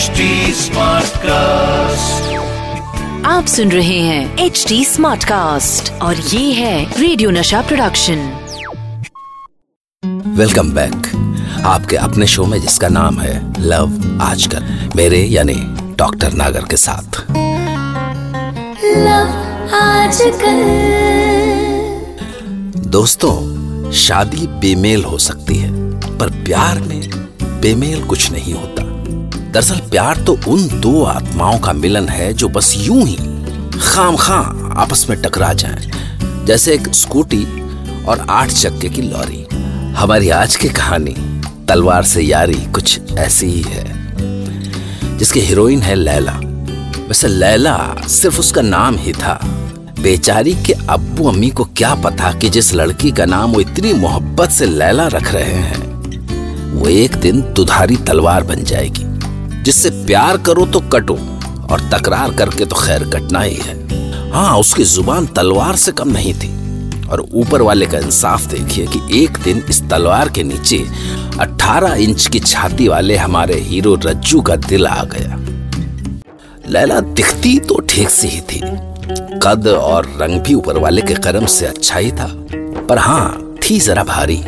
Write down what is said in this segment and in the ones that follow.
HD cast आप सुन रहे हैं एच डी स्मार्ट कास्ट और ये है रेडियो नशा प्रोडक्शन वेलकम बैक आपके अपने शो में जिसका नाम है लव आजकल मेरे यानी डॉक्टर नागर के साथ। लव आजकल। दोस्तों शादी बेमेल हो सकती है पर प्यार में बेमेल कुछ नहीं होता। दरअसल प्यार तो उन दो आत्माओं का मिलन है जो बस यूँ ही खाम खां आपस में टकरा जाएँ, जैसे एक स्कूटी और आठ चक्के की लॉरी। हमारी आज की कहानी तलवार से यारी कुछ ऐसी ही है, जिसकी हीरोइन है लैला। वैसे लैला सिर्फ़ उसका नाम ही था। बेचारी के अब्बू अम्मी को क्या पता कि जिस लड़की का नाम वो इतनी मोहब्बत से लैला रख रहे हैं, वो एक दिन दुधारी तलवार बन जाएगी। जिससे प्यार करो तो कटो और तकरार करके तो खैर कटना ही है। हाँ उसकी ज़ुबान तलवार से कम नहीं थी और ऊपर वाले का इंसाफ देखिए कि एक दिन इस तलवार के नीचे 18 इंच की छाती वाले हमारे हीरो रज्जू का दिल आ गया। लैला दिखती तो ठीक सी ही थी। कद और रंग भी ऊपर वाले के कर्म से अच्छा ही था। पर हाँ थी जरा भारी।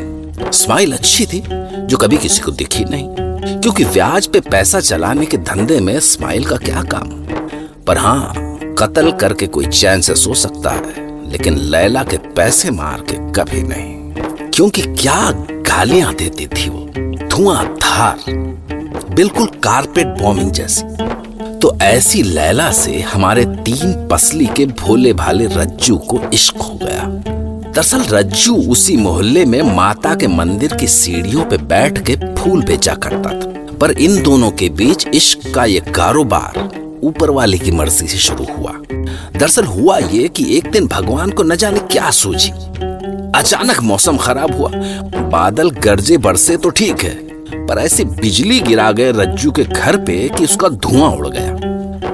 स्माइल अच्छी थी, जो कभी किसी को दिखी नहीं। क्योंकि ब्याज पे पैसा चलाने के धंधे में स्माइल का क्या काम? पर हाँ कत्ल करके कोई चैन से सो सकता है, लेकिन लैला के पैसे मार के कभी नहीं। क्योंकि क्या गालियाँ देती थी वो? धुआंधार बिल्कुल कारपेट बॉम्बिंग जैसी। तो ऐसी लैला से हमारे तीन पसली के भोले भाले रज्जू को इश्क हो गया। दरअसल रज्जू उसी मोहल्ले में माता के मंदिर की सीढ़ियों पे बैठ के फूल बेचा करता था। पर इन दोनों के बीच इश्क का ये कारोबार ऊपर वाले की मर्ज़ी से शुरू हुआ। दरअसल हुआ ये कि एक दिन भगवान को न जाने क्या सूझी। अचानक मौसम खराब हुआ। बादल गरजे बरसे तो ठीक है, पर ऐसी बिजली गिरा गए रज्जू के घर पे कि उसका धुआँ उड़ गया।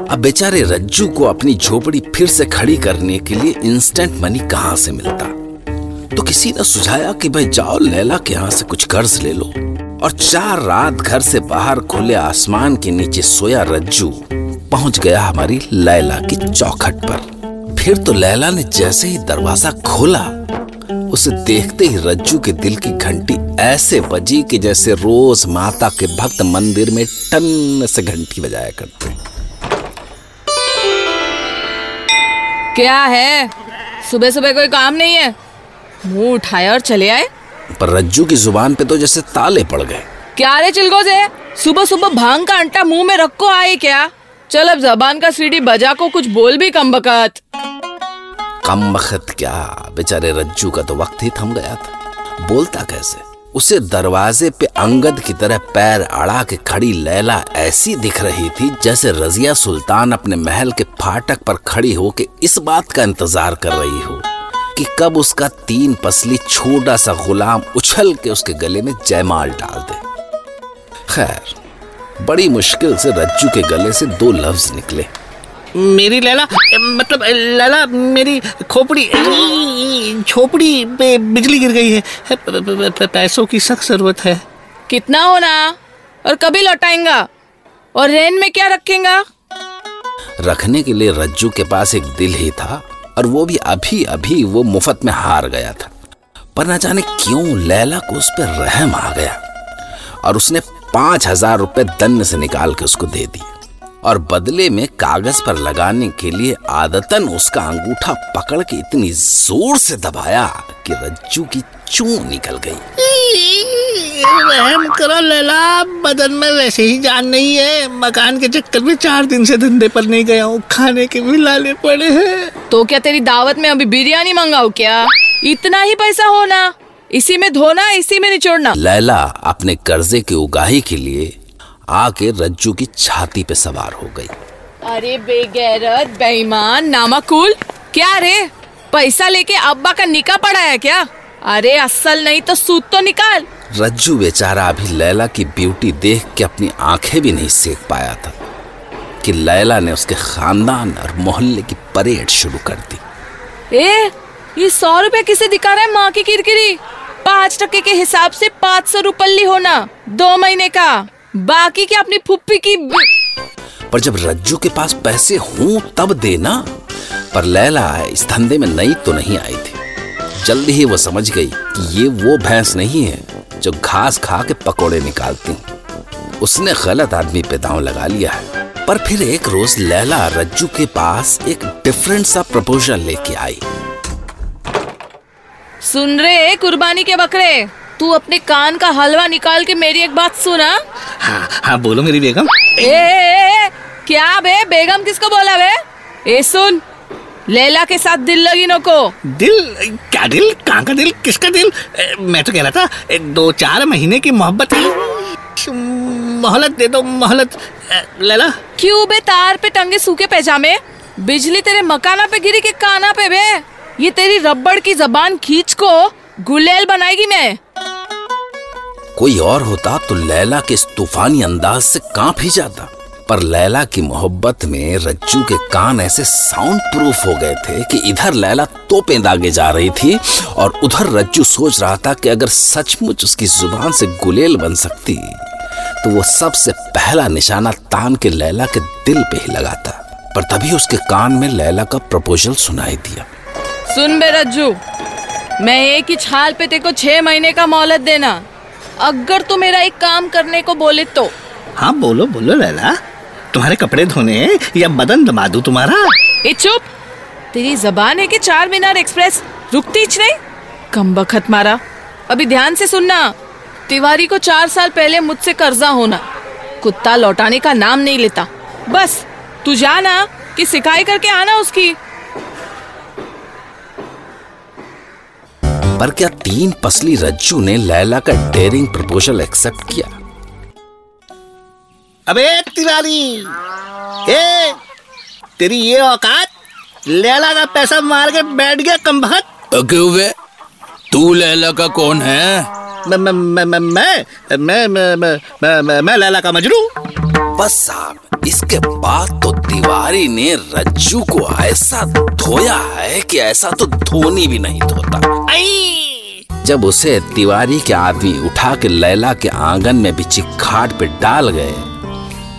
अब बेचारे रज्जू को अपनी झोपड़ी फिर से खड़ी करने के लिए इंस्टेंट मनी कहाँ से मिलता? तो किसी ने सुझाया कि भाई जाओ लैला के यहाँ से कुछ कर्ज ले लो और चार रात घर से बाहर खुले आसमान के नीचे सोया रज्जू पहुँच गया हमारी लैला की चौखट पर। फिर तो लैला ने जैसे ही दरवाज़ा खोला, उसे देखते ही रज्जू के दिल की घंटी ऐसे बजी कि जैसे रोज माता के भक्त मंदिर में टन से घंटी बजाया करते। क्या है? सुबह सुबह कोई काम नहीं है? मुँह उठाए और चले आए। पर रज्जू की ज़ुबान पे तो जैसे ताले पड़ गए। क्या रे चिलगोज सुबह सुबह भाँग का अंटा मुँह में रखो आए क्या? चल अब जबान का सीढ़ी बजा को कुछ बोल भी कम बकत कम बखत क्या? बेचारे रज्जू का तो वक्त ही थम गया था। बोलता कैसे? उसे दरवाजे पे अंगद की तरह पैर अड़ा के खड़ी लैला ऐसी दिख रही थी जैसे रजिया सुल्तान अपने महल के फाटक पर खड़ी होके इस बात का इंतज़ार कर रही हो। कि कब उसका तीन पसली छोटा सा गुलाम उछल के उसके गले में जयमाल डाल दे। खैर बड़ी मुश्किल से रज्जू के गले से दो लफ्ज निकले। मेरी लैला मतलब लैला मेरी खोपड़ी छोपड़ी पे बिजली गिर गई है। पैसों की सख्त ज़रूरत है। कितना होना? और कभी लौटाएँगा? और रेन में क्या रखेगा? रखने के लिए रज्जू के पास एक दिल ही था। और वो भी अभी अभी वो मुफ़्त में हार गया था। पर न जाने क्यों लैला को उस पर रहम आ गया और उसने पाँच हज़ार रुपए दंड से निकाल के उसको दे दिए। और बदले में कागज़ पर लगाने के लिए आदतन उसका अंगूठा पकड़ के इतनी ज़ोर से दबाया कि रज्जू की चू निकल गई। रहम करो लैला बदन में वैसे ही जान नहीं है। मकान के चक्कर में चार दिन से धंधे पर नहीं गया हूँ खाने के भी लाले पड़े हैं। तो क्या तेरी दावत में अभी बिरयानी मंगाओ क्या? इतना ही पैसा होना। इसी में धोना इसी में निचोड़ना। लैला अपने कर्जे की उगाही के लिए आके रज्जू की छाती पे सवार हो गई। अरे बेगैरत बेईमान नामाकुल क्या रे? पैसा लेके अब्बा का निका पड़ा है क्या? अरे असल नहीं तो सूद तो निकाल। रज्जू बेचारा अभी लैला की ब्यूटी देख के अपनी आँखें भी नहीं सेक पाया था कि लैला ने उसके खानदान और मोहल्ले की परेड शुरू कर दी। ए ये सौ रुपए किसे दिखा रहा है माँ की किरकिरी? पाँच टके के हिसाब से पाँच सौ रुपल्ली होना दो महीने का। बाकी क्या अपनी फुप्पी की पर जब रज्जू के पास पैसे हों तब देना। पर लैला इस धंधे में नई तो नहीं आई थी। जल्दी ही वो समझ गई कि ये वो भैंस नहीं है। जो घास खा के पकोड़े निकालती। उसने गलत आदमी पे दांव लगा लिया है। पर फिर एक रोज लैला रज्जू के पास एक डिफरेंट सा प्रपोजल लेके आई। सुन रहे कुर्बानी के बकरे तू अपने कान का हलवा निकाल के मेरी एक बात सुना हाँ? हाँ बोलो मेरी बेगम। ए, ए, ए क्या बे बेगम किसको बोला बे? ए सुन लैला के साथ दिल लगी नो को। दिल? क्या दिल? कहाँ का दिल? किसका दिल? ए, मैं तो कह रहा था ए, दो चार महीने की मोहब्बत है। मोहलत दे दो मोहलत। लैला? क्यों बे तार पे टंगे सूखे पैजामे? बिजली तेरे मकाना पे गिरी के काना पे बे? ये तेरी रबड़ की जबान खींच को गुलेल बनाएगी मैं। कोई और होता तो लैला के इस तूफानी अंदाज से काँप ही जाता पर लैला की मोहब्बत में रज्जू के कान ऐसे साउंड प्रूफ हो गए थे कि इधर लैला तोपें दागे जा रही थी और उधर रज्जू सोच रहा था कि अगर सचमुच उसकी ज़ुबान से गुलेल बन सकती तो वो सबसे पहला निशाना तान के लैला के दिल पे ही लगाता। पर तभी उसके कान में लैला का प्रपोजल सुनाई दिया। सुन बे रज्जू मैं एक ही छाल पे तेको छह महीने का मोहलत देना। अगर तू मेरा एक काम करने को बोले तो। हाँ बोलो बोलो लैला। तुम्हारे कपड़े धोने या बदन दबा दूँ तुम्हारा? ए चुप। तेरी जबान है कि चार मीनार एक्सप्रेस? रुकती नहीं। कम बखत मारा। अभी ध्यान से सुनना। तिवारी को चार साल पहले मुझसे कर्जा होना। कुत्ता लौटाने का नाम नहीं लेता। बस तू जाना कि सिकाई करके आना उसकी। पर क्या तीन पसली रज्जू ने लैला का डेयरिंग प्रपोजल एक्सेप्ट किया? अबे तिवारी ए तेरी ये औकात लैला का पैसा मार के बैठ गया कम क्यों वे तू लैला का कौन है मैं मैं मैं मैं मैं मैं मैं मैं लैला का मजनू बस साहब इसके बाद तो तिवारी ने रज्जू को ऐसा धोया है कि ऐसा तो धोनी भी नहीं धोता जब उसे तिवारी के आदमी उठा के लैला के आँगन में बिछी खाट पे डाल गए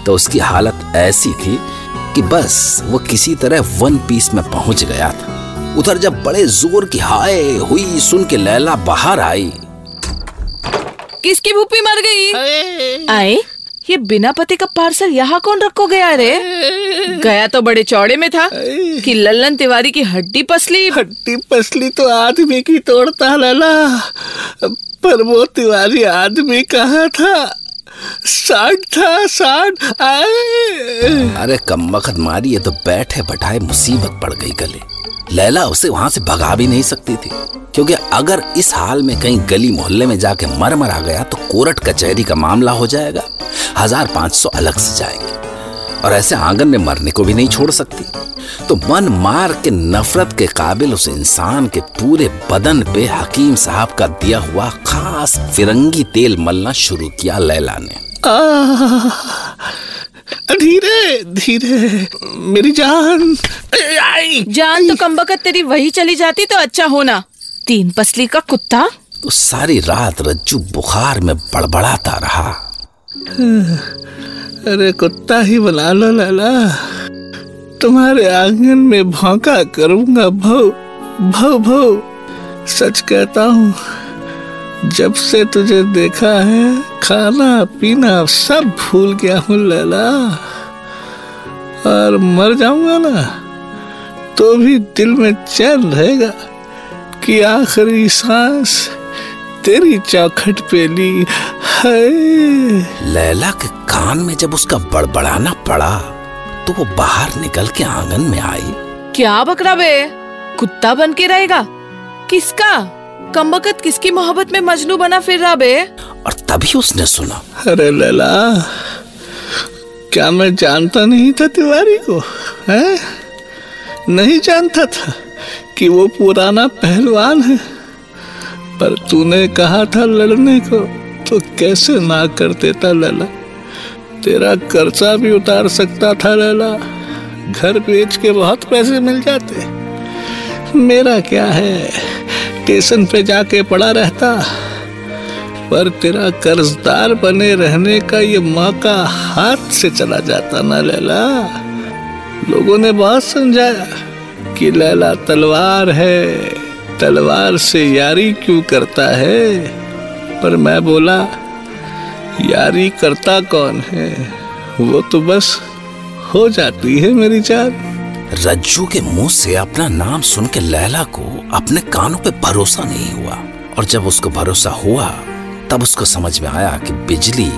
तो उसकी हालत ऐसी थी कि बस वो किसी तरह वन पीस में पहुँच गया था। उधर जब बड़े ज़ोर की हाय हुई सुन के लैला बाहर आई। किसकी भूपी मर गई? आए ये बिना पति का पार्सल यहाँ कौन रखो गया रे? गया तो बड़े चौड़े में था कि लल्लन तिवारी की हड्डी पसली। हड्डी पसली तो आदमी की तोड़ता लला पर वो तिवारी आदमी कहाँ था? साठ था सांड अरे कम वक्त मारी, ये तो बैठे बैठाए मुसीबत पड़ गई गले। लैला उसे वहाँ से भगा भी नहीं सकती थी। क्योंकि अगर इस हाल में कहीं गली मोहल्ले में जाके मर मर आ गया तो कोर्ट कचहरी का मामला हो जाएगा। हज़ार पाँच सौ अलग से जाएँगे। और ऐसे आँगन में मरने को भी नहीं छोड़ सकती। तो मन मार के नफरत के काबिल उस इंसान के पूरे बदन पे हकीम साहब का दिया हुआ खास फिरंगी तेल मलना शुरू किया लैला ने धीरे धीरे मेरी जान। आई। जान तो कमबकत तेरी वही चली जाती तो अच्छा होना। तीन पसली का कुत्ता? तो सारी रात रज्जू बुखार में बड़बड़ाता रहा। अरे कुत्ता ही बना लो, लाला। तुम्हारे आँगन में भौंका करूँगा भव भव भव सच कहता हूँ, जब से तुझे देखा है, खाना, पीना सब भूल गया हूँ, लैला। और मर जाऊँगा ना तो भी दिल में चैन रहेगा कि आखिरी सांस तेरी चौखट पे ली। लैला के कान में जब उसका बड़बड़ाना पड़ा तो वो बाहर निकल के आँगन में आई। क्या बकरा बे? कुत्ता बन के रहेगा? किसका? कमबकत किसकी मोहब्बत में मजनू बना फिर रहा बे? और तभी उसने सुना। अरे लैला क्या मैं जानता नहीं था तिवारी को है? नहीं जानता था कि वो पुराना पहलवान है पर तूने कहा था लड़ने को। तो कैसे ना कर देता लैला? तेरा कर्जा भी उतार सकता था लैला। घर बेच के बहुत पैसे मिल जाते। मेरा क्या है? स्टेशन पे जाके पड़ा रहता। पर तेरा कर्जदार बने रहने का ये मौका हाथ से चला जाता ना लैला। लोगों ने बहुत समझाया कि लैला तलवार है। तलवार से यारी क्यों करता है? पर मैं बोला, यारी करता कौन है? वो तो बस हो जाती है मेरी जान. रज्जू के मुँह से अपना नाम सुन के लैला को अपने कानों पे भरोसा नहीं हुआ। और जब उसको भरोसा हुआ, तब उसको समझ में आया कि बिजली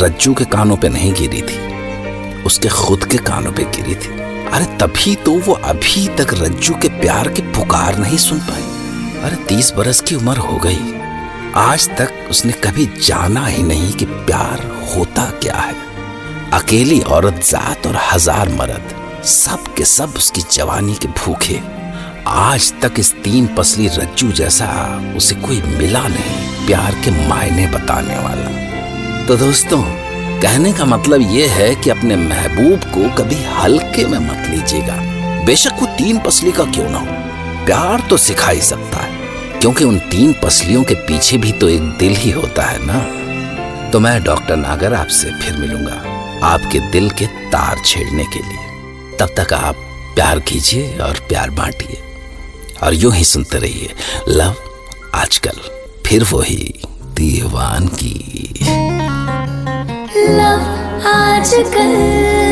रज्जू के कानों पे नहीं गिरी थी, उसके खुद के कानों पे गिरी थी। अरे तभी तो वो अभी तक रज्जू के प्यार की पुकार नहीं सुन पाई। अरे तीस बरस की उम्र हो गई। आज तक उसने कभी जाना ही नहीं कि प्यार होता क्या है। अकेली औरत जात और हज़ार मर्द, सब के सब उसकी जवानी के भूखे। आज तक इस तीन पसली रज्जू जैसा उसे कोई मिला नहीं प्यार के मायने बताने वाला। तो दोस्तों, कहने का मतलब यह है कि अपने महबूब को कभी हल्के में मत लीजिएगा। बेशक वो तीन पसली का क्यों ना हो? प्यार तो सिखा ही सकता क्योंकि उन तीन पसलियों के पीछे भी तो एक दिल ही होता है ना? तो मैं डॉक्टर नागर आपसे फिर मिलूँगा, आपके दिल के तार छेड़ने के लिए। तब तक आप प्यार कीजिए और प्यार बांटिए। और यूँ ही सुनते रहिए, लव आजकल, फिर वो ही दीवान की लव आजकल।